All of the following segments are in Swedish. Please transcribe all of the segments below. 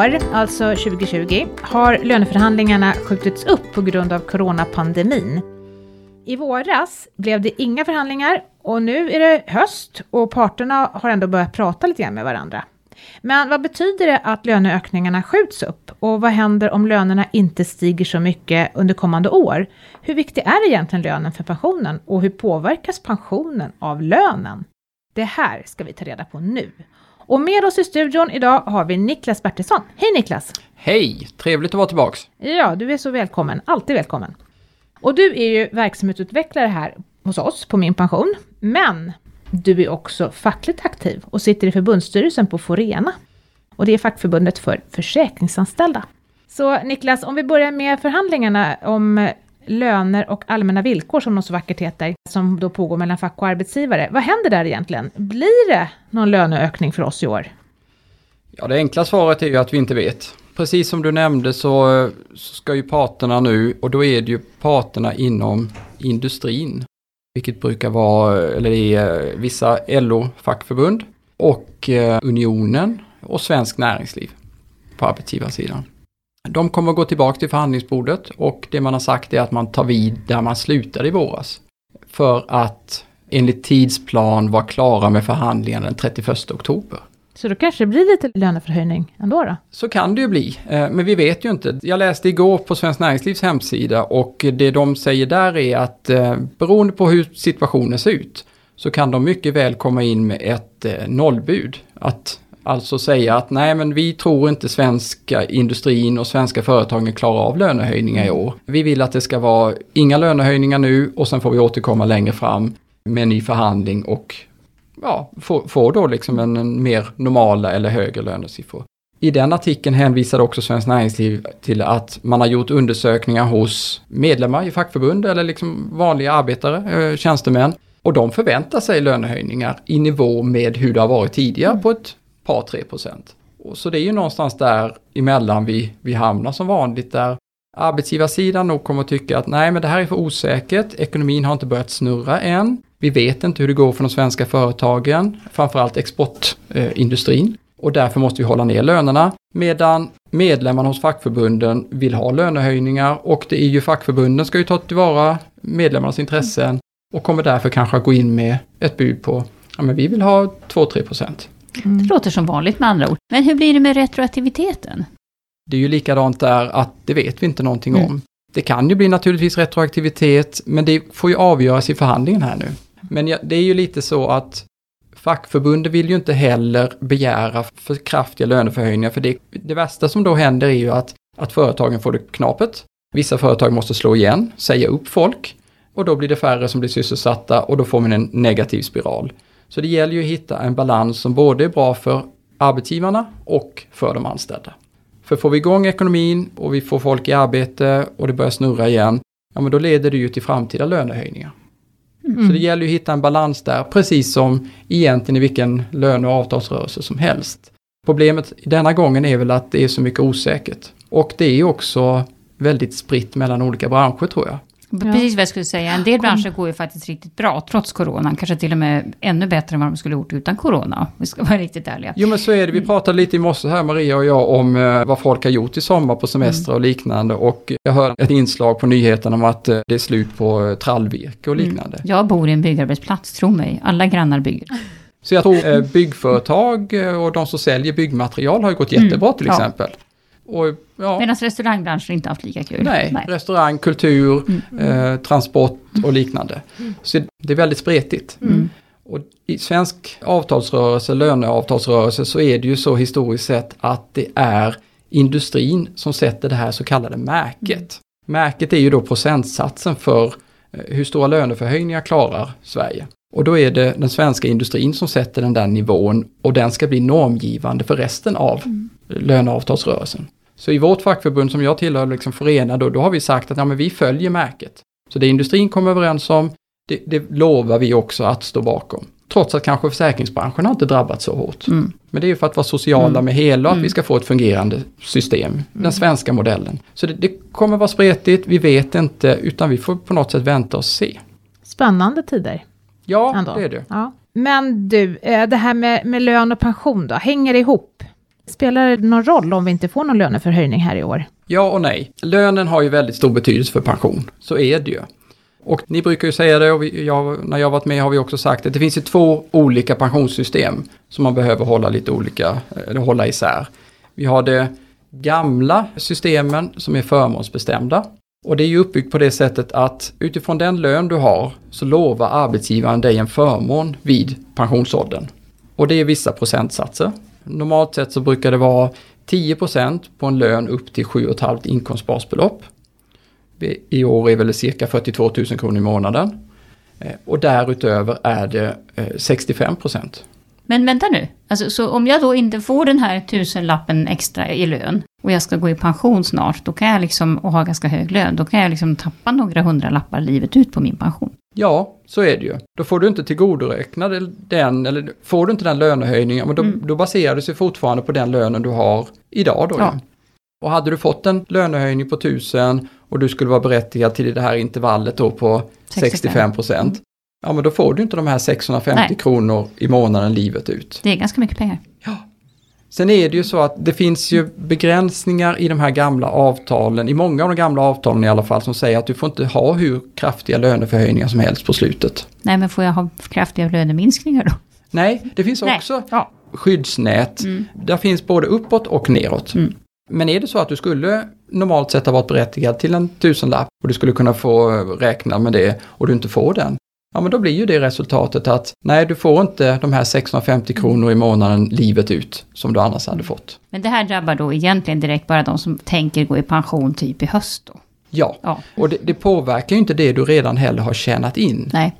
år, alltså 2020, har löneförhandlingarna skjutits upp på grund av coronapandemin. I våras blev det inga förhandlingar och nu är det höst och parterna har ändå börjat prata lite grann med varandra. Men vad betyder det att löneökningarna skjuts upp? Och vad händer om lönerna inte stiger så mycket under kommande år? Hur viktig är egentligen lönen för pensionen? Och hur påverkas pensionen av lönen? Det här ska vi ta reda på nu. Och med oss i studion idag har vi Niklas Bertilsson. Hej Niklas! Hej! Trevligt att vara tillbaks. Ja, du är så välkommen. Alltid välkommen. Och du är ju verksamhetsutvecklare här hos oss på Min Pension. Men du är också fackligt aktiv och sitter i förbundsstyrelsen på Forena. Och det är fackförbundet för försäkringsanställda. Så Niklas, om vi börjar med förhandlingarna om löner och allmänna villkor som de så vackert heter, som då pågår mellan fack och arbetsgivare. Vad händer där egentligen? Blir det någon löneökning för oss i år? Ja, det enkla svaret är ju att vi inte vet. Precis som du nämnde så, så ska ju parterna nu, och då är det ju parterna inom industrin, vilket brukar vara, eller det är eh, vissa LO-fackförbund och eh, Unionen och Svensk Näringsliv på arbetsgivarsidan. De kommer att gå tillbaka till förhandlingsbordet och det man har sagt är att man tar vid där man slutade i våras. För att enligt tidsplan vara klara med förhandlingarna den 31 oktober. Så då kanske det blir lite löneförhöjning ändå då? Så kan det ju bli, eh, men vi vet ju inte. Jag läste igår på Svenskt Näringslivs hemsida och det de säger där är att eh, beroende på hur situationen ser ut så kan de mycket väl komma in med ett eh, nollbud. Att alltså säga att nej men vi tror inte svenska industrin och svenska företagen klarar av lönehöjningar i år. Vi vill att det ska vara inga lönehöjningar nu och sen får vi återkomma längre fram med en ny förhandling och ja, få, få då liksom en, en mer normala eller högre lönesiffror. I den artikeln hänvisar också Svenskt Näringsliv till att man har gjort undersökningar hos medlemmar i fackförbund eller liksom vanliga arbetare, eh, tjänstemän. Och de förväntar sig lönehöjningar i nivå med hur det har varit tidigare på ett par, 3 procent. Och så det är ju någonstans där emellan vi, vi hamnar som vanligt där arbetsgivarsidan nog kommer att tycka att nej men det här är för osäkert, ekonomin har inte börjat snurra än. Vi vet inte hur det går för de svenska företagen, framförallt exportindustrin. Och därför måste vi hålla ner lönerna. Medan medlemmarna hos fackförbunden vill ha lönehöjningar och det är ju fackförbunden ska ju ta tillvara medlemmarnas intressen och kommer därför kanske att gå in med ett bud på, ja men vi vill ha 2-3 procent. Mm. Det låter som vanligt med andra ord. Men hur blir det med retroaktiviteten? Det är ju likadant där att det vet vi inte någonting mm. om. Det kan ju bli naturligtvis retroaktivitet, men det får ju avgöras i förhandlingen här nu. Men det är ju lite så att fackförbunden vill ju inte heller begära för kraftiga löneförhöjningar, för det, det värsta som då händer är ju att, att företagen får det knapet. Vissa företag måste slå igen, säga upp folk och då blir det färre som blir sysselsatta och då får man en negativ spiral. Så det gäller ju att hitta en balans som både är bra för arbetsgivarna och för de anställda. För får vi igång ekonomin och vi får folk i arbete och det börjar snurra igen, ja men då leder det ju till framtida lönehöjningar. Mm. Så det gäller ju att hitta en balans där, precis som egentligen i vilken löne och avtalsrörelse som helst. Problemet denna gången är väl att det är så mycket osäkert. Och det är också väldigt spritt mellan olika branscher tror jag. Precis vad jag skulle säga. En del branscher går ju faktiskt riktigt bra trots corona. Kanske till och med ännu bättre än vad de skulle gjort utan corona. Vi ska vara riktigt ärliga. Jo men så är det. Vi pratade lite i morse här Maria och jag om eh, vad folk har gjort i sommar på semester och liknande. Och jag hörde ett inslag på nyheterna om att eh, det är slut på eh, trallvirke och mm. liknande. Mm. Jag bor i en byggarbetsplats, tro mig. Alla grannar bygger. Så jag tror byggföretag och de som säljer byggmaterial har ju gått jättebra till mm. exempel. Och, ja. Medan restaurangbranschen inte haft lika kul. Nej, Nej. restaurang, kultur, mm. eh, transport och liknande. Mm. Så det är väldigt spretigt. Mm. Och I svensk avtalsrörelse, löneavtalsrörelse, så är det ju så historiskt sett att det är industrin som sätter det här så kallade märket. Mm. Märket är ju då procentsatsen för eh, hur stora löneförhöjningar klarar Sverige. Och då är det den svenska industrin som sätter den där nivån och den ska bli normgivande för resten av mm. löneavtalsrörelsen. Så i vårt fackförbund som jag tillhör, liksom Förena, då, då har vi sagt att ja, men vi följer märket. Så det industrin kommer överens om, det, det lovar vi också att stå bakom. Trots att kanske försäkringsbranschen har inte drabbats så hårt. Mm. Men det är ju för att vara sociala mm. med hela och att vi mm. ska få ett fungerande system. Mm. Den svenska modellen. Så det, det kommer vara spretigt, vi vet inte, utan vi får på något sätt vänta och se. Spännande tider. Ja, ändå. det är det. Ja. Men du, eh, det här med, med lön och pension då, hänger det ihop? Spelar det någon roll om vi inte får någon löneförhöjning här i år? Ja och nej. Lönen har ju väldigt stor betydelse för pension, så är det ju. Och ni brukar ju säga det och vi, jag, när jag varit med har vi också sagt att det finns ju två olika pensionssystem som man behöver hålla lite olika, eller hålla isär. Vi har det gamla systemen som är förmånsbestämda. Och det är ju uppbyggt på det sättet att utifrån den lön du har så lovar arbetsgivaren dig en förmån vid pensionsåldern. Och det är vissa procentsatser. Normalt sett så brukar det vara 10% på en lön upp till 7,5 inkomstbasbelopp. I år är väl cirka 42 000 kronor i månaden. Eh, och därutöver är det eh, 65 Men vänta nu, alltså, så om jag då inte får den här tusenlappen extra i lön och jag ska gå i pension snart, då kan jag liksom, och ha ganska hög lön, då kan jag liksom tappa några hundralappar livet ut på min pension. Ja, så är det ju. Då får du inte tillgodoräkna den, eller får du inte den lönehöjningen, men då, mm. då baserar det sig fortfarande på den lönen du har idag då. Ja. Och hade du fått en lönehöjning på 1000 och du skulle vara berättigad till det här intervallet då på 65 procent. Mm. Ja men då får du inte de här 650 Nej. kronor i månaden livet ut. Det är ganska mycket pengar. Ja. Sen är det ju så att det finns ju begränsningar i de här gamla avtalen, i många av de gamla avtalen i alla fall, som säger att du får inte ha hur kraftiga löneförhöjningar som helst på slutet. Nej, men får jag ha kraftiga löneminskningar då? Nej, det finns Nej. också ja. skyddsnät. Mm. Där finns både uppåt och neråt. Mm. Men är det så att du skulle normalt sett ha varit berättigad till en tusenlapp och du skulle kunna få räkna med det och du inte får den, ja men då blir ju det resultatet att nej, du får inte de här 650 kronor i månaden livet ut som du annars hade fått. Men det här drabbar då egentligen direkt bara de som tänker gå i pension typ i höst då? Ja, ja. och det, det påverkar ju inte det du redan heller har tjänat in. Nej.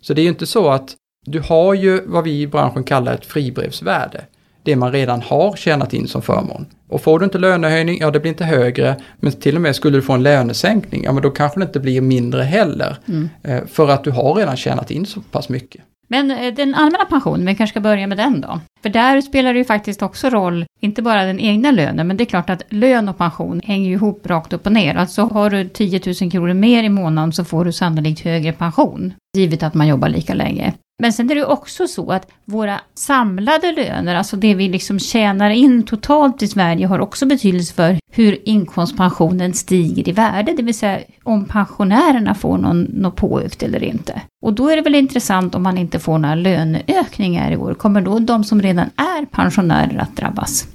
Så det är ju inte så att du har ju vad vi i branschen kallar ett fribrevsvärde det man redan har tjänat in som förmån. Och får du inte lönehöjning, ja det blir inte högre, men till och med skulle du få en lönesänkning, ja men då kanske det inte blir mindre heller. Mm. Eh, för att du har redan tjänat in så pass mycket. Men eh, den allmänna pensionen, vi kanske ska börja med den då. För där spelar det ju faktiskt också roll, inte bara den egna lönen, men det är klart att lön och pension hänger ihop rakt upp och ner. Alltså har du 10 000 kronor mer i månaden så får du sannolikt högre pension, givet att man jobbar lika länge. Men sen är det också så att våra samlade löner, alltså det vi liksom tjänar in totalt i Sverige, har också betydelse för hur inkomstpensionen stiger i värde. Det vill säga om pensionärerna får någon, någon påökt eller inte. Och då är det väl intressant om man inte får några löneökningar i år. Kommer då de som redan är pensionärer att drabbas?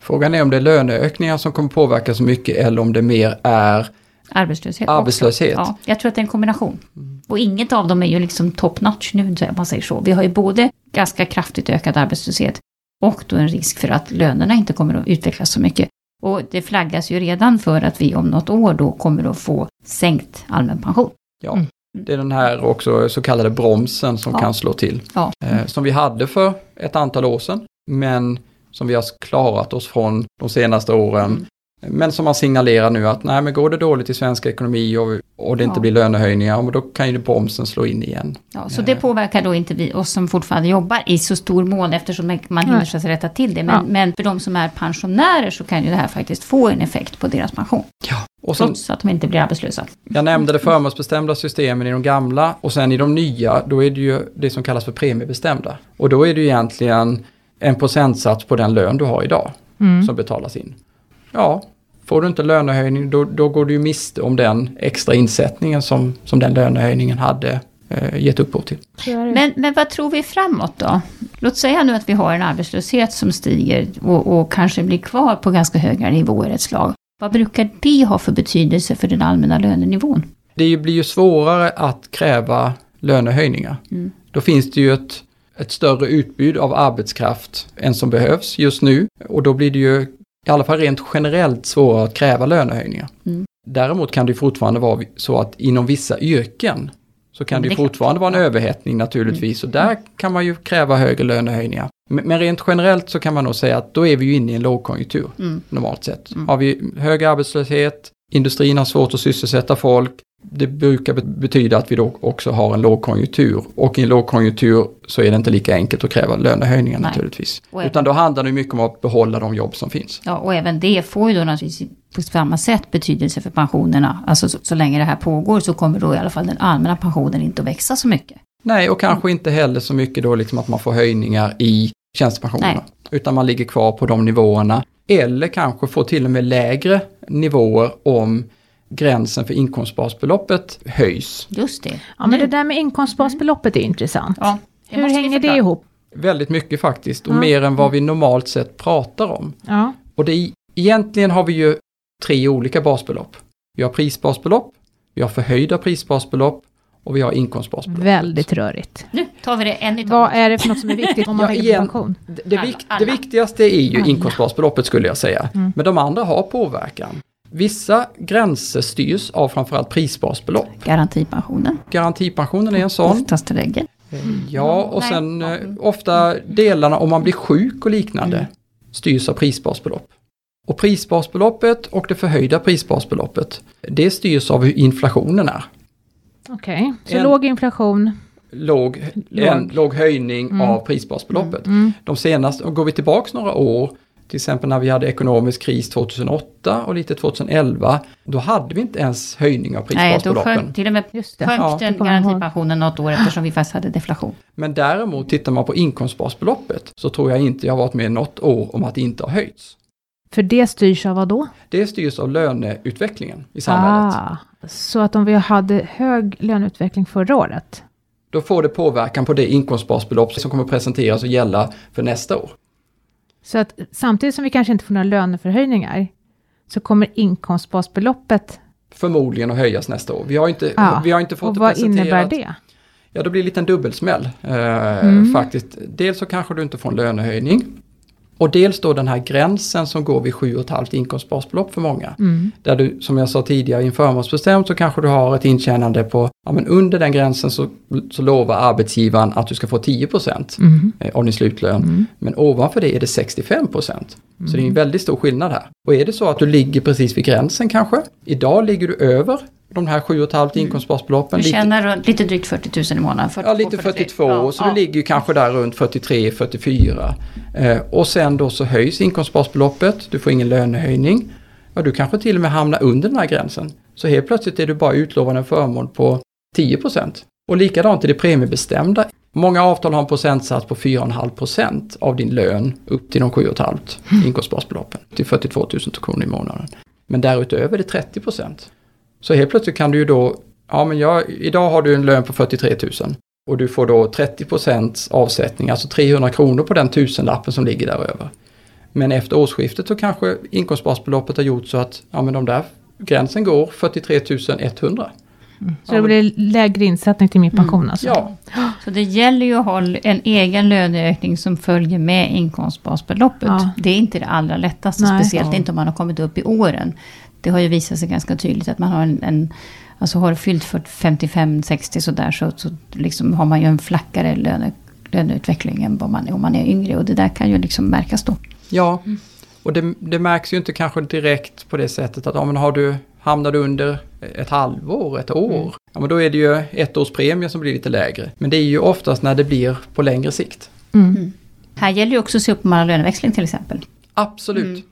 Frågan är om det är löneökningar som kommer påverka så mycket eller om det mer är Arbetslöshet. Arbetslöshet. Ja, jag tror att det är en kombination. Mm. Och inget av dem är ju liksom top notch nu, om man säger så. Vi har ju både ganska kraftigt ökad arbetslöshet och då en risk för att lönerna inte kommer att utvecklas så mycket. Och det flaggas ju redan för att vi om något år då kommer att få sänkt allmän pension. Ja, mm. det är den här också så kallade bromsen som ja. kan slå till. Ja. Eh, som vi hade för ett antal år sedan, men som vi har klarat oss från de senaste åren. Mm. Men som man signalerar nu att nej, men går det dåligt i svensk ekonomi och, och det inte ja. blir lönehöjningar, då kan ju bromsen slå in igen. Ja, så det påverkar då inte vi, oss som fortfarande jobbar i så stor mån eftersom man hinner sig rätta till det. Men, ja. men, för de som är pensionärer så kan ju det här faktiskt få en effekt på deras pension. Ja. Och sen, Trots att de inte blir arbetslösa. Jag nämnde det förmånsbestämda systemen i de gamla och sen i de nya då är det ju det som kallas för premiebestämda. Och då är det ju egentligen en procentsats på den lön du har idag mm. som betalas in. Ja, Får du inte lönehöjning då, då går du ju miste om den extra insättningen som, som den lönehöjningen hade eh, gett upphov till. Men, men vad tror vi framåt då? Låt säga nu att vi har en arbetslöshet som stiger och, och kanske blir kvar på ganska höga nivåer ett slag. Vad brukar det ha för betydelse för den allmänna lönenivån? Det blir ju svårare att kräva lönehöjningar. Mm. Då finns det ju ett, ett större utbud av arbetskraft än som behövs just nu. Och då blir det ju i alla fall rent generellt svårare att kräva lönehöjningar. Mm. Däremot kan det fortfarande vara så att inom vissa yrken så kan det, det fortfarande vara en överhettning naturligtvis mm. och där kan man ju kräva högre lönehöjningar. Men rent generellt så kan man nog säga att då är vi ju inne i en lågkonjunktur mm. normalt sett. Mm. Har vi hög arbetslöshet, industrin har svårt att sysselsätta folk, det brukar betyda att vi då också har en lågkonjunktur. Och i en lågkonjunktur så är det inte lika enkelt att kräva lönehöjningar Nej. naturligtvis. Även, Utan då handlar det mycket om att behålla de jobb som finns. Ja, och även det får ju då naturligtvis på samma sätt betydelse för pensionerna. Alltså så, så länge det här pågår så kommer då i alla fall den allmänna pensionen inte att växa så mycket. Nej, och kanske inte heller så mycket då liksom att man får höjningar i tjänstepensionerna. Nej. Utan man ligger kvar på de nivåerna. Eller kanske får till och med lägre nivåer om gränsen för inkomstbasbeloppet höjs. Just det. Ja, men det där med inkomstbasbeloppet är intressant. Ja, Hur hänger det ihop? Väldigt mycket faktiskt och Ja. mer än vad vi normalt sett pratar om. Ja, Och det, är- egentligen har vi ju tre olika basbelopp. Vi har prisbasbelopp, vi har förhöjda prisbasbelopp och vi har inkomstbasbelopp. väldigt rörigt. Nu tar vi det en i Vad är det för något som är viktigt om man Ja, tänker igen. på pension? Det, Alla, alla. det viktigaste är ju Alla. inkomstbasbeloppet skulle jag säga. Mm. Men de andra har påverkan. Vissa gränser styrs av framförallt prisbasbelopp. Garantipensionen. Garantipensionen är en sån. Bostadstillägget. Ja, och Nej. sen eh, ofta delarna om man blir sjuk och liknande Mm. styrs av prisbasbelopp. Och prisbasbeloppet och det förhöjda prisbasbeloppet, det styrs av hur inflationen är. Okej, så En- låg inflation. Låg, Låg. En låg höjning Mm. av prisbasbeloppet. Mm. De senaste, och går vi tillbaks några år, till exempel när vi hade ekonomisk kris 2008 och lite 2011, då hade vi inte ens höjning av Nej, då prisbasbeloppen. sjönk till och med Just det. sjönk Ja. den garantipensionen något år eftersom vi faktiskt hade deflation. Men däremot tittar man på inkomstbasbeloppet så tror jag inte jag har varit med något år om att det inte har höjts. För det styrs av vad då? Det styrs av löneutvecklingen i samhället. Ah, så att om vi hade hög löneutveckling förra året, Då får det påverkan på det inkomstbasbelopp som kommer presenteras och gälla för nästa år. så att samtidigt som vi kanske inte får några löneförhöjningar, så kommer inkomstbasbeloppet, Förmodligen att höjas nästa år. Vi har inte, Ja, vi har inte fått och det vad presenterat. innebär det? Ja, det blir en liten dubbelsmäll eh, Mm. faktiskt. Dels så kanske du inte får en lönehöjning. Och dels då den här gränsen som går vid 7,5 inkomstbasbelopp för många. Mm. Där du, som jag sa tidigare, i en förmånsbestämd så kanske du har ett intjänande på, ja men under den gränsen så, så lovar arbetsgivaren att du ska få 10 Mm. eh, av din slutlön. Mm. Men ovanför det är det 65% Så det är en väldigt stor skillnad här. Och är det så att du ligger precis vid gränsen kanske, idag ligger du över de här 7,5 inkomstbasbeloppen. Du lite- tjänar runt- lite drygt 40 000 i månaden. 42, Ja, lite 42, Ja, så ja. du ligger ju kanske där runt 43-44. Eh, och sen då så höjs inkomstbasbeloppet, du får ingen lönehöjning. Ja, du kanske till och med hamnar under den här gränsen. Så helt plötsligt är du bara utlovad en förmån på 10 Och likadant är det premiebestämda. Många avtal har en procentsats på 4,5% av din lön upp till de 7,5 inkomstbasbeloppen, till 42 000 kronor i månaden. Men därutöver är det 30 Så helt plötsligt kan du ju då, ja men jag, idag har du en lön på 43 000 och du får då 30% avsättning, alltså 300 kronor på den tusenlappen som ligger där över. Men efter årsskiftet så kanske inkomstbasbeloppet har gjort så att ja, men de där gränsen går 43 100. Så det blir lägre insättning till min pension alltså? Ja, Så det gäller ju att ha en egen löneökning som följer med inkomstbasbeloppet. Ja. Det är inte det allra lättaste, Nej. speciellt Ja. inte om man har kommit upp i åren. Det har ju visat sig ganska tydligt att man har en, en alltså har du fyllt 55-60 sådär så, så liksom har man ju en flackare löne, löneutveckling än vad man om man är yngre. Och det där kan ju liksom märkas då. ja. och det, det märks ju inte kanske direkt på det sättet att ja, men har du, hamnar du under ett halvår, ett år, ja men då är det ju ett års premie som blir lite lägre. Men det är ju oftast när det blir på längre sikt. Mm. Här gäller ju också att se upp om man har löneväxling till exempel. Absolut. Mm.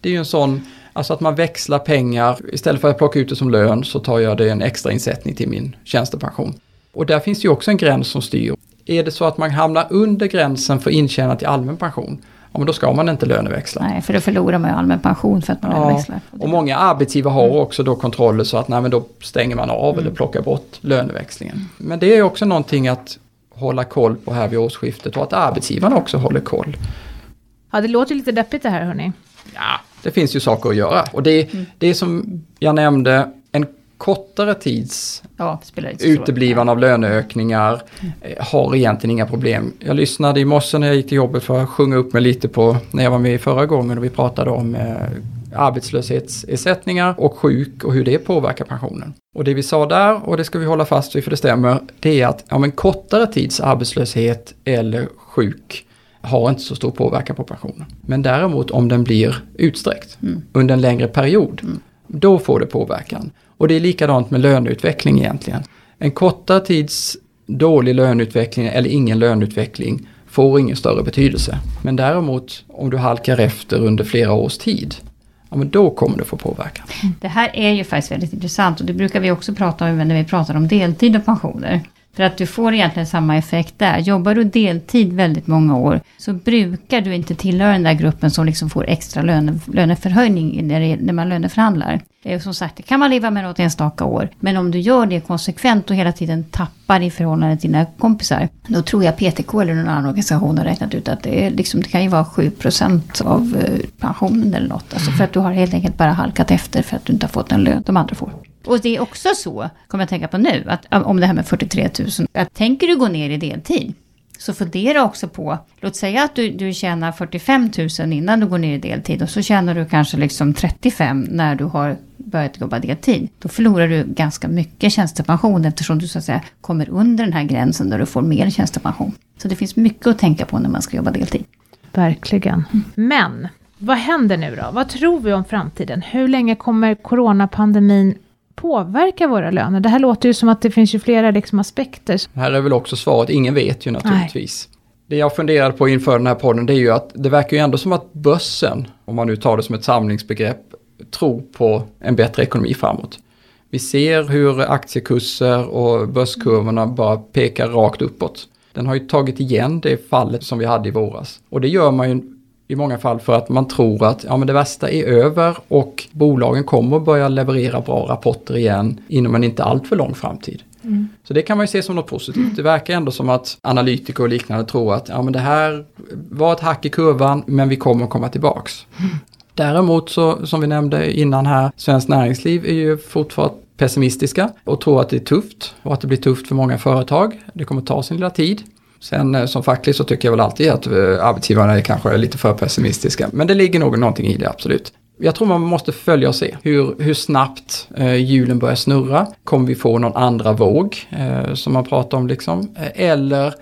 Det är ju en sån, alltså att man växlar pengar, istället för att plocka ut det som lön så tar jag det en extra insättning till min tjänstepension. Och där finns det ju också en gräns som styr. Är det så att man hamnar under gränsen för intjänat till allmän pension, ja men då ska man inte löneväxla. Nej, för då förlorar man ju allmän pension för att man Ja, löneväxlar. Och många arbetsgivare har Mm. också då kontroller så att nej, men då stänger man av eller plockar bort löneväxlingen. Men det är också någonting att hålla koll på här vid årsskiftet och att arbetsgivaren också håller koll. Ja, det låter lite deppigt det här hörni. Ja, det finns ju saker att göra. Och det, det är som jag nämnde, en kortare tids Ja, det uteblivande av löneökningar eh, har egentligen inga problem. Jag lyssnade i morse när jag gick till jobbet för att sjunga upp mig lite på när jag var med förra gången och vi pratade om eh, arbetslöshetsersättningar och sjuk och hur det påverkar pensionen. Och det vi sa där, och det ska vi hålla fast vid för det stämmer, det är att ja, men kortare tids arbetslöshet eller sjuk har inte så stor påverkan på pensionen. Men däremot om den blir utsträckt Mm. under en längre period, då får det påverkan. Och det är likadant med löneutveckling egentligen. En kortare tids dålig löneutveckling eller ingen löneutveckling får ingen större betydelse. Men däremot om du halkar efter under flera års tid, ja men då kommer det få påverkan. Det här är ju faktiskt väldigt intressant och det brukar vi också prata om när vi pratar om deltid och pensioner. För att du får egentligen samma effekt där. Jobbar du deltid väldigt många år så brukar du inte tillhöra den där gruppen som liksom får extra löne, löneförhöjning när, det, när man löneförhandlar. Som sagt, det kan man leva med något enstaka år. Men om du gör det konsekvent och hela tiden tappar i förhållande till dina kompisar. Då tror jag PTK eller någon annan organisation har räknat ut att det, är liksom, det kan ju vara 7% av eh, pensionen eller något. Alltså för att du har helt enkelt bara halkat efter för att du inte har fått den lön de andra får. Och det är också så, kommer jag tänka på nu, att om det här med 43 000, att tänker du gå ner i deltid, så fundera också på, låt säga att du, du tjänar 45 000 innan du går ner i deltid och så tjänar du kanske liksom 35 när du har börjat jobba deltid. Då förlorar du ganska mycket tjänstepension eftersom du så att säga kommer under den här gränsen där du får mer tjänstepension. Så det finns mycket att tänka på när man ska jobba deltid. Verkligen. Men vad händer nu då? Vad tror vi om framtiden? Hur länge kommer coronapandemin påverka våra löner? Det här låter ju som att det finns ju flera liksom aspekter. Här är väl också svaret, ingen vet ju naturligtvis. Nej. Det jag funderade på inför den här podden det är ju att det verkar ju ändå som att börsen, om man nu tar det som ett samlingsbegrepp, tror på en bättre ekonomi framåt. Vi ser hur aktiekurser och börskurvorna bara pekar rakt uppåt. Den har ju tagit igen det fallet som vi hade i våras. Och det gör man ju i många fall för att man tror att ja, men det värsta är över och bolagen kommer börja leverera bra rapporter igen inom en inte alltför lång framtid. Mm. Så det kan man ju se som något positivt. Det verkar ändå som att analytiker och liknande tror att ja, men det här var ett hack i kurvan men vi kommer komma tillbaks. Mm. Däremot så, som vi nämnde innan här, Svenskt Näringsliv är ju fortfarande pessimistiska och tror att det är tufft och att det blir tufft för många företag. Det kommer ta sin lilla tid. Sen eh, som facklig så tycker jag väl alltid att eh, arbetsgivarna är kanske lite för pessimistiska. Men det ligger nog någonting i det, absolut. Jag tror man måste följa och se hur, hur snabbt eh, hjulen börjar snurra. Kommer vi få någon andra våg eh, som man pratar om liksom? Eh, eller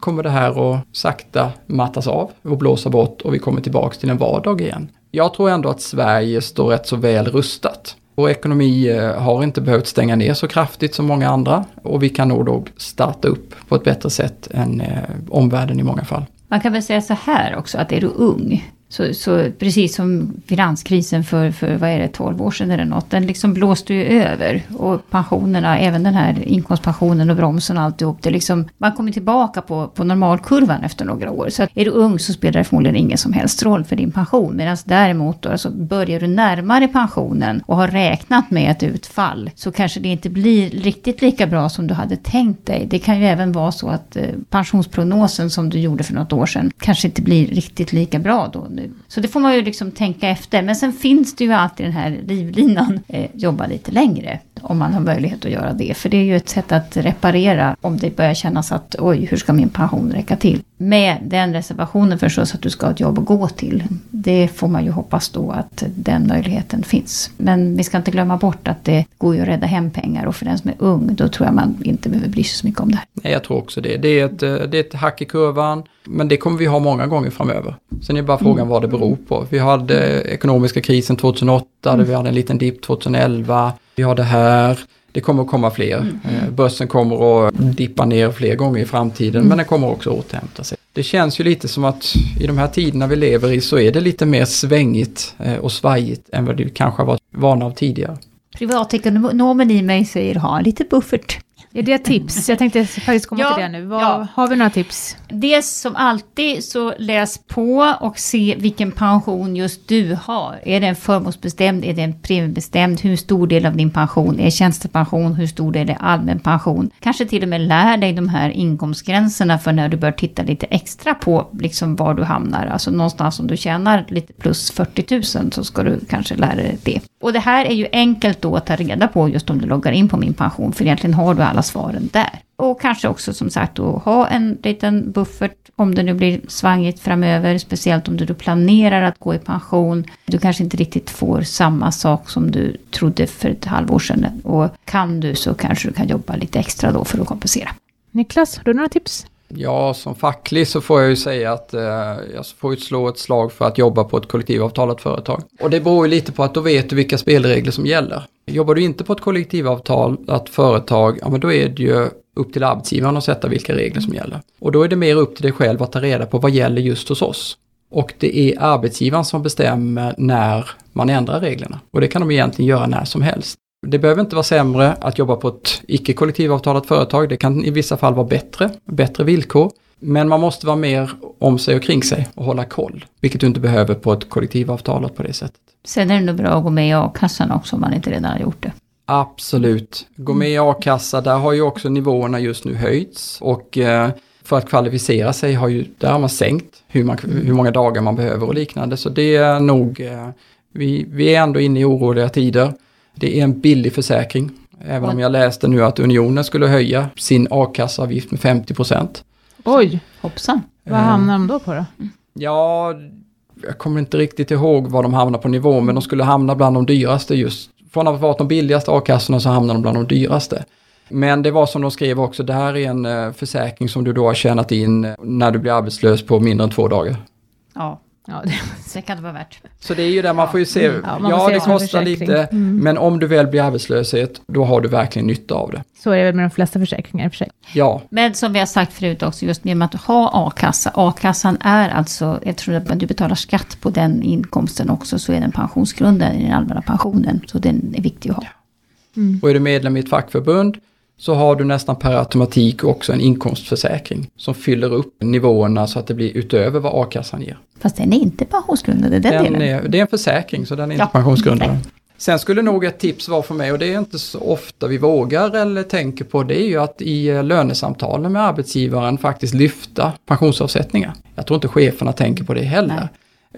kommer det här att sakta mattas av och blåsa bort och vi kommer tillbaks till en vardag igen? Jag tror ändå att Sverige står rätt så väl rustat. Vår ekonomi eh, har inte behövt stänga ner så kraftigt som många andra och vi kan nog då starta upp på ett bättre sätt än eh, omvärlden i många fall. Man kan väl säga så här också att är du ung så, så, precis som finanskrisen för, för, vad är det, 12 år sedan eller något, den liksom blåste ju över. Och pensionerna, även den här inkomstpensionen och bromsen och alltihop, det liksom, man kommer tillbaka på, på normalkurvan efter några år. Så att är du ung så spelar det förmodligen ingen som helst roll för din pension. Medan däremot då, alltså börjar du närmare pensionen och har räknat med ett utfall, så kanske det inte blir riktigt lika bra som du hade tänkt dig. Det kan ju även vara så att eh, pensionsprognosen som du gjorde för något år sedan kanske inte blir riktigt lika bra då nu. Så det får man ju liksom tänka efter. Men sen finns det ju alltid den här livlinan, eh, jobba lite längre. Om man har möjlighet att göra det. För det är ju ett sätt att reparera om det börjar kännas att oj, hur ska min pension räcka till? Med den reservationen förstås att du ska ha ett jobb att gå till. Det får man ju hoppas då att den möjligheten finns. Men vi ska inte glömma bort att det går ju att rädda hem pengar och för den som är ung då tror jag man inte behöver bry sig så mycket om det här. Nej, jag tror också det. Det är ett, eh, det är ett hack i kurvan. Men det kommer vi ha många gånger framöver. Sen är bara frågan mm. vad det beror på. Vi hade ekonomiska krisen 2008, mm. vi hade en liten dipp 2011. Vi har det här. Det kommer att komma fler. Mm. Eh, börsen kommer att dippa ner fler gånger i framtiden mm. men den kommer också att återhämta sig. Det känns ju lite som att i de här tiderna vi lever i så är det lite mer svängigt eh, och svajigt än vad du kanske har varit vana av tidigare. Privatekonomen i mig säger ha lite buffert. Är det tips? Jag tänkte faktiskt komma ja, till det nu. Vad, ja. Har vi några tips? Det som alltid så läs på och se vilken pension just du har. Är den förmånsbestämd? Är den premiebestämd? Hur stor del av din pension är tjänstepension? Hur stor del är allmän pension? Kanske till och med lär dig de här inkomstgränserna för när du bör titta lite extra på liksom var du hamnar. Alltså någonstans om du tjänar lite plus 40 000 så ska du kanske lära dig det. Och det här är ju enkelt då att ta reda på just om du loggar in på min pension. För egentligen har du alla svaren där. Och kanske också som sagt då ha en liten buffert om det nu blir svangigt framöver. Speciellt om du då planerar att gå i pension. Du kanske inte riktigt får samma sak som du trodde för ett halvår sedan. Och kan du så kanske du kan jobba lite extra då för att kompensera. Niklas, har du några tips? Ja, som facklig så får jag ju säga att eh, jag får ju slå ett slag för att jobba på ett kollektivavtalat företag. Och det beror ju lite på att då vet du vilka spelregler som gäller. Jobbar du inte på ett kollektivavtal, att företag, ja men då är det ju upp till arbetsgivaren att sätta vilka regler som gäller. Och då är det mer upp till dig själv att ta reda på vad gäller just hos oss. Och det är arbetsgivaren som bestämmer när man ändrar reglerna. Och det kan de egentligen göra när som helst. Det behöver inte vara sämre att jobba på ett icke kollektivavtalat företag. Det kan i vissa fall vara bättre, bättre villkor. Men man måste vara mer om sig och kring sig och hålla koll. Vilket du inte behöver på ett kollektivavtalat på det sättet. Sen är det nog bra att gå med i a-kassan också om man inte redan har gjort det. Absolut. Gå med i a-kassa, där har ju också nivåerna just nu höjts. Och eh, för att kvalificera sig har ju, där har man sänkt hur, man, hur många dagar man behöver och liknande. Så det är nog, eh, vi, vi är ändå inne i oroliga tider. Det är en billig försäkring. Även om jag läste nu att Unionen skulle höja sin a-kassaavgift med 50 procent. Oj, Hoppsan. vad hamnar de då på då? Ja, jag kommer inte riktigt ihåg vad de hamnar på nivå, men de skulle hamna bland de dyraste just. Från att ha varit de billigaste a-kassorna så hamnar de bland de dyraste. Men det var som de skrev också, det här är en eh, försäkring som du då har tjänat in eh, när du blir arbetslös på mindre än två dagar. Ja, Ja, det, det kan det vara värt. Så det är ju där man får ju se, Ja, ja, se det kostar lite, Mm. men om du väl blir arbetslöshet, då har du verkligen nytta av det. så är det väl med de flesta försäkringar i och för sig. Ja, Men som vi har sagt förut också, just med att ha a-kassa. A-kassan är alltså, jag tror att du betalar skatt på den inkomsten också, så är den pensionsgrunden i den allmänna pensionen. Så den är viktig att ha. och är du medlem i ett fackförbund så har du nästan per automatik också en inkomstförsäkring som fyller upp nivåerna så att det blir utöver vad a-kassan ger. Fast den är inte pensionsgrundande, den, Den delen. är, det är en försäkring så den är inte Ja. pensionsgrundande. Nej. Sen skulle nog ett tips vara för mig, och det är inte så ofta vi vågar eller tänker på, det är ju att i eh, lönesamtalen med arbetsgivaren faktiskt lyfta pensionsavsättningar. Jag tror inte cheferna tänker på det heller. Nej.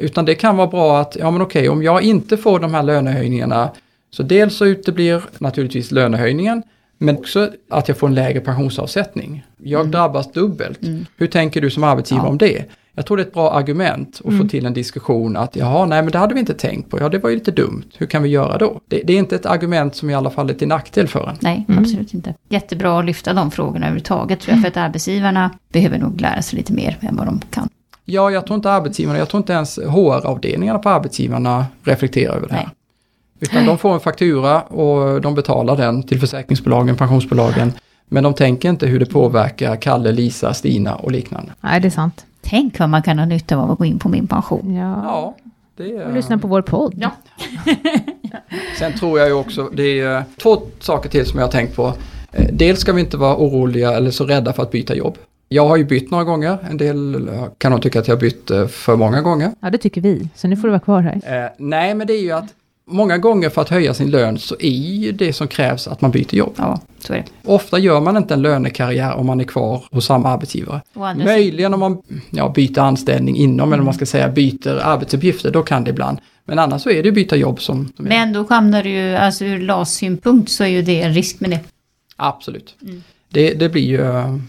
Utan det kan vara bra att, ja men okej, om jag inte får de här lönehöjningarna, så dels så uteblir naturligtvis lönehöjningen, men också att jag får en lägre pensionsavsättning. Jag drabbas dubbelt. Mm. Hur tänker du som arbetsgivare Ja. om det? Jag tror det är ett bra argument att få till en diskussion att jaha, nej men det hade vi inte tänkt på, ja det var ju lite dumt, hur kan vi göra då? Det, det är inte ett argument som i alla fall är till nackdel för en. Nej, absolut inte. Jättebra att lyfta de frågorna överhuvudtaget tror jag, för att arbetsgivarna behöver nog lära sig lite mer än vad de kan. Ja, jag tror inte arbetsgivarna, jag tror inte ens HR-avdelningarna på arbetsgivarna reflekterar över det här. Nej. Utan de får en faktura och de betalar den till försäkringsbolagen, pensionsbolagen. Men de tänker inte hur det påverkar Kalle, Lisa, Stina och liknande. Nej, det är sant. Tänk vad man kan ha nytta av att gå in på min pension. Ja. Ja, det är... Och lyssna på vår podd. Ja. Sen tror jag ju också, det är två saker till som jag har tänkt på. Eh, Dels ska vi inte vara oroliga eller så rädda för att byta jobb. Jag har ju bytt några gånger, en del kan nog tycka att jag har bytt eh, för många gånger. Ja, det tycker vi. Så nu får du vara kvar här. Eh, nej, men det är ju att många gånger för att höja sin lön så är ju det som krävs att man byter jobb. Ja, så är det. Ofta gör man inte en lönekarriär om man är kvar hos samma arbetsgivare. Möjligen om man ja, byter anställning inom, eller om man ska säga byter arbetsuppgifter, då kan det ibland. Men annars så är det ju byta jobb som... som. Men då hamnar det ju, alltså ur LAS-synpunkt så är ju det en risk med det. Absolut. Det, det blir ju,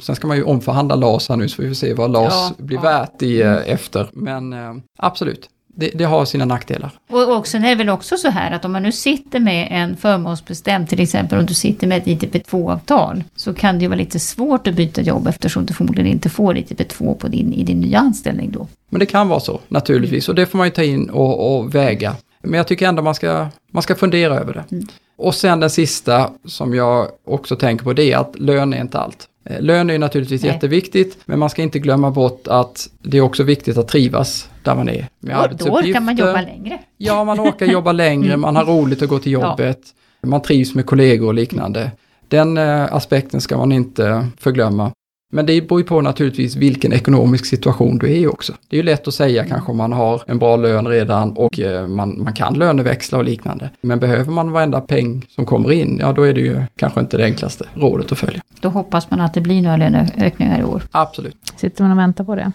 sen ska man ju omförhandla LAS här nu så vi får se vad LAS Ja, blir ja. värt i, eh, efter. Men eh, absolut, det, det har sina nackdelar. Och, och sen är det väl också så här att om man nu sitter med en förmånsbestämd, till exempel om du sitter med ett ITP2-avtal, så kan det ju vara lite svårt att byta jobb eftersom du förmodligen inte får ITP2 på din, i din nya anställning då. Men det kan vara så naturligtvis och det får man ju ta in och, och väga. Men jag tycker ändå man ska, man ska fundera över det. Mm. Och sen den sista som jag också tänker på det är att lön är inte allt. Eh, Lön är ju naturligtvis Nej. jätteviktigt men man ska inte glömma bort att det är också viktigt att trivas där man är. Med Och då orkar man jobba längre. Ja, man orkar jobba längre, man har roligt att gå till jobbet, man trivs med kollegor och liknande. Den eh, aspekten ska man inte förglömma. Men det beror ju på naturligtvis vilken ekonomisk situation du är i också. Det är ju lätt att säga kanske om man har en bra lön redan och eh, man, man kan löneväxla och liknande. Men behöver man varenda peng som kommer in, ja då är det ju kanske inte det enklaste rådet att följa. Då hoppas man att det blir några löneökningar i år. Absolut. Sitter man och väntar på det.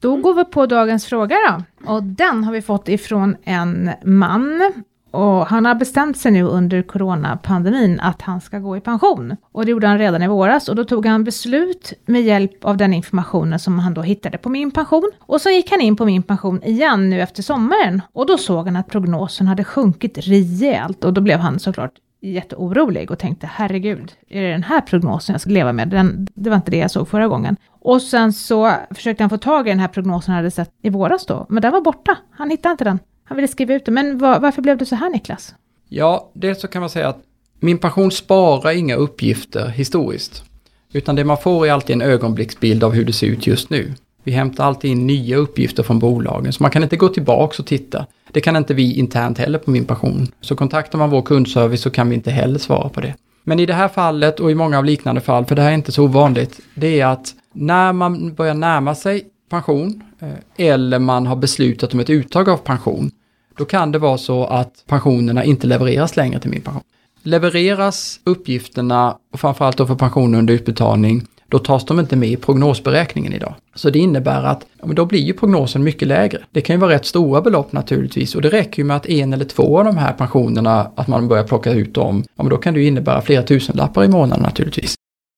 Då går vi på dagens fråga då. Och den har vi fått ifrån en man. Och han har bestämt sig nu under coronapandemin att han ska gå i pension. Och det gjorde han redan i våras och då tog han beslut med hjälp av den informationen som han då hittade på Min Pension. Och så gick han in på Min Pension igen nu efter sommaren och då såg han att prognosen hade sjunkit rejält och då blev han såklart jätteorolig och tänkte herregud, är det den här prognosen jag ska leva med? Den, det var inte det jag såg förra gången. Och sen så försökte han få tag i den här prognosen han hade sett i våras då, men den var borta. Han hittade inte den. Han ville skriva ut det, Men var, varför blev det så här Niklas? Ja, dels så kan man säga att min pension sparar inga uppgifter historiskt. Utan det man får är alltid en ögonblicksbild av hur det ser ut just nu. Vi hämtar alltid in nya uppgifter från bolagen, så man kan inte gå tillbaks och titta. Det kan inte vi internt heller på Min Pension. Så kontaktar man vår kundservice så kan vi inte heller svara på det. Men i det här fallet och i många av liknande fall, för det här är inte så ovanligt, det är att när man börjar närma sig pension eh, eller man har beslutat om ett uttag av pension, då kan det vara så att pensionerna inte levereras längre till min pension. Levereras uppgifterna, och framförallt då för pension under utbetalning, då tas de inte med i prognosberäkningen idag. Så det innebär att ja, men då blir ju prognosen mycket lägre. Det kan ju vara rätt stora belopp naturligtvis och det räcker ju med att en eller två av de här pensionerna, att man börjar plocka ut dem, ja, men då kan det ju innebära flera tusenlappar i månaden naturligtvis.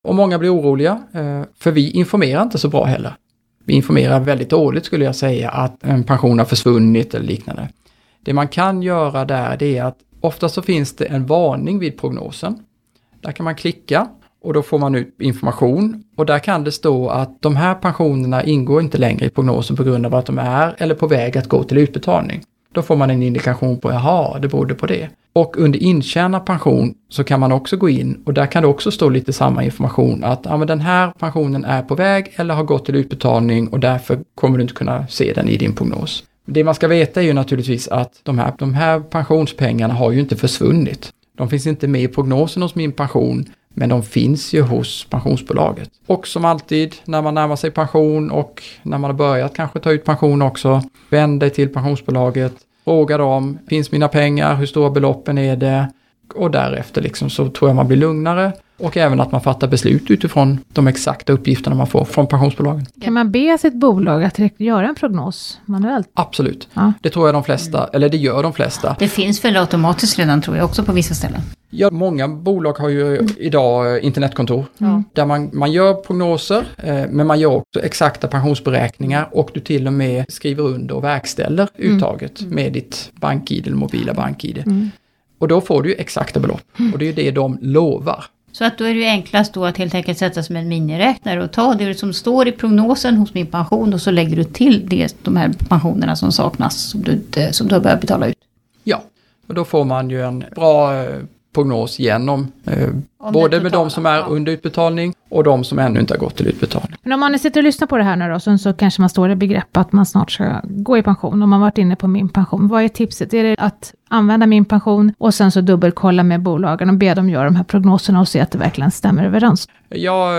Och många blir oroliga, eh, för vi informerar inte så bra heller. Vi informerar väldigt dåligt skulle jag säga att en pension har försvunnit eller liknande. Det man kan göra där det är att ofta så finns det en varning vid prognosen. Där kan man klicka och då får man ut information och där kan det stå att de här pensionerna ingår inte längre i prognosen på grund av att de är eller på väg att gå till utbetalning. Då får man en indikation på, jaha, det berodde på det. Och under intjänad pension så kan man också gå in och där kan det också stå lite samma information att ja, men den här pensionen är på väg eller har gått till utbetalning och därför kommer du inte kunna se den i din prognos. Det man ska veta är ju naturligtvis att de här, de här pensionspengarna har ju inte försvunnit. De finns inte med i prognosen hos min pension, men de finns ju hos pensionsbolaget. Och som alltid när man närmar sig pension och när man har börjat kanske ta ut pension också, vänd dig till pensionsbolaget, fråga dem, finns mina pengar, hur stora beloppen är det? Och därefter liksom så tror jag man blir lugnare och även att man fattar beslut utifrån de exakta uppgifterna man får från pensionsbolagen. Kan man be sitt bolag att göra en prognos manuellt? Absolut. Ja. Det tror jag de flesta, eller det gör de flesta. Det finns väl automatiskt redan tror jag också på vissa ställen. Ja, många bolag har ju idag internetkontor mm. där man, man gör prognoser, eh, men man gör också exakta pensionsberäkningar och du till och med skriver under och verkställer mm. uttaget mm. med ditt bank-id eller mobila bank-id. Mm. Och då får du ju exakta belopp och det är ju det de lovar. Så att då är det ju enklast då att helt enkelt sätta som en miniräknare och ta det som står i prognosen hos min pension och så lägger du till det, de här pensionerna som saknas som du, som du har börjat betala ut. Ja, och då får man ju en bra eh, prognos genom eh, både med de som är ja. under utbetalning och de som ännu inte har gått till utbetalning. Men om man sitter och lyssnar på det här nu då, så, så kanske man står i begrepp att man snart ska gå i pension, om man varit inne på min pension. Vad är tipset? Är det att använda min pension och sen så dubbelkolla med bolagen och be dem göra de här prognoserna och se att det verkligen stämmer överens? Ja,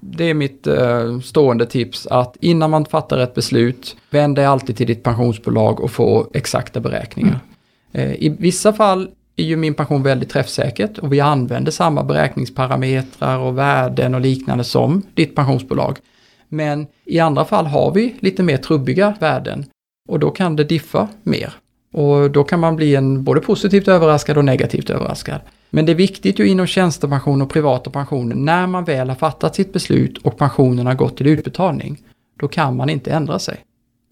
det är mitt uh, stående tips att innan man fattar ett beslut, vänd dig alltid till ditt pensionsbolag och få exakta beräkningar. Mm. Uh, I vissa fall är ju min pension väldigt träffsäkert och vi använder samma beräkningsparametrar och värden och liknande som ditt pensionsbolag. Men i andra fall har vi lite mer trubbiga värden och då kan det diffa mer. Och då kan man bli en både positivt överraskad och negativt överraskad. Men det är viktigt ju inom tjänstepension och privata pensioner, när man väl har fattat sitt beslut och pensionen har gått till utbetalning, då kan man inte ändra sig.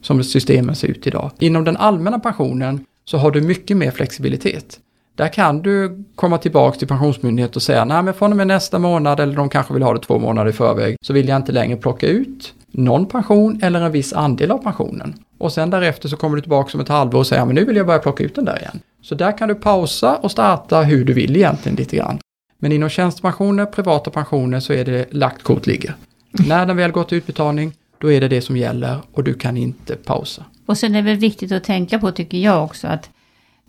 Som systemen ser ut idag. Inom den allmänna pensionen så har du mycket mer flexibilitet. Där kan du komma tillbaka till Pensionsmyndigheten och säga, nej men från och med nästa månad, eller de kanske vill ha det två månader i förväg, så vill jag inte längre plocka ut någon pension eller en viss andel av pensionen. Och sen därefter så kommer du tillbaka om ett halvår och säger, men nu vill jag börja plocka ut den där igen. Så där kan du pausa och starta hur du vill egentligen lite grann. Men inom tjänstepensioner, privata pensioner så är det lagt kort ligger. När den väl gått till utbetalning, då är det det som gäller och du kan inte pausa. Och sen är det väl viktigt att tänka på, tycker jag också, att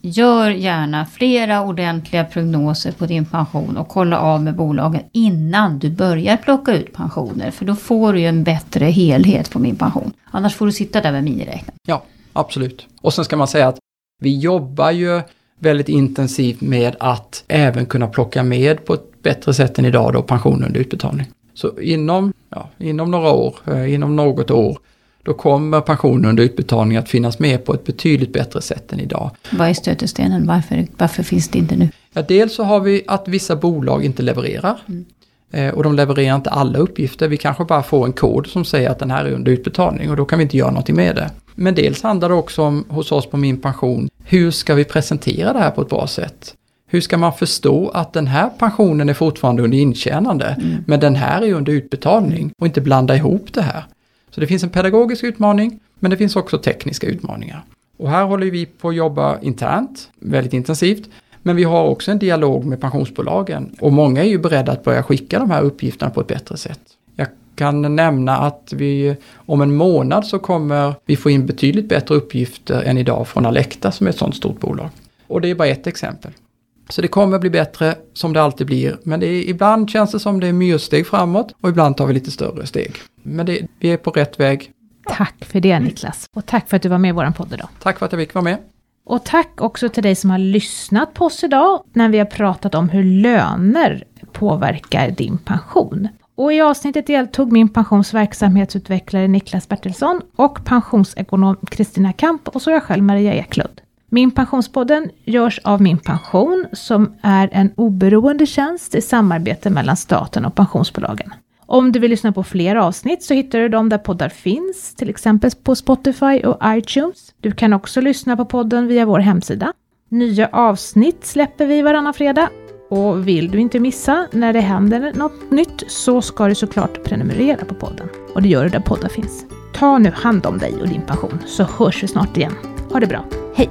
Gör gärna flera ordentliga prognoser på din pension och kolla av med bolagen innan du börjar plocka ut pensioner. För då får du ju en bättre helhet på min pension. Annars får du sitta där med miniräknaren. Ja, absolut. Och sen ska man säga att vi jobbar ju väldigt intensivt med att även kunna plocka med på ett bättre sätt än idag då pension under utbetalning. Så inom, ja, inom några år, eh, inom något år då kommer pensionen under utbetalning att finnas med på ett betydligt bättre sätt än idag. Vad är stötestenen? Varför, varför finns det inte nu? Ja, dels så har vi att vissa bolag inte levererar. Mm. Eh, och de levererar inte alla uppgifter. Vi kanske bara får en kod som säger att den här är under utbetalning och då kan vi inte göra någonting med det. Men dels handlar det också om, hos oss på Min Pension, hur ska vi presentera det här på ett bra sätt? Hur ska man förstå att den här pensionen är fortfarande under intjänande, mm. men den här är under utbetalning och inte blanda ihop det här. Så det finns en pedagogisk utmaning, men det finns också tekniska utmaningar. Och här håller vi på att jobba internt, väldigt intensivt. Men vi har också en dialog med pensionsbolagen och många är ju beredda att börja skicka de här uppgifterna på ett bättre sätt. Jag kan nämna att vi om en månad så kommer vi få in betydligt bättre uppgifter än idag från Alecta som är ett sådant stort bolag. Och det är bara ett exempel. Så det kommer bli bättre som det alltid blir. Men det är, ibland känns det som det är myrsteg framåt och ibland tar vi lite större steg. Men det, vi är på rätt väg. Tack för det Niklas. Och tack för att du var med i vår podd idag. Tack för att jag fick vara med. Och tack också till dig som har lyssnat på oss idag när vi har pratat om hur löner påverkar din pension. Och i avsnittet deltog min pensions verksamhetsutvecklare Niklas Bertilsson och pensionsekonom Kristina Kamp och så jag själv Maria Eklund. Min pensionspodden görs av Min Pension som är en oberoende tjänst i samarbete mellan staten och pensionsbolagen. Om du vill lyssna på fler avsnitt så hittar du dem där poddar finns, till exempel på Spotify och iTunes. Du kan också lyssna på podden via vår hemsida. Nya avsnitt släpper vi varannan fredag och vill du inte missa när det händer något nytt så ska du såklart prenumerera på podden. Och det gör du där poddar finns. Ta nu hand om dig och din pension så hörs vi snart igen. Ha det bra. Hej!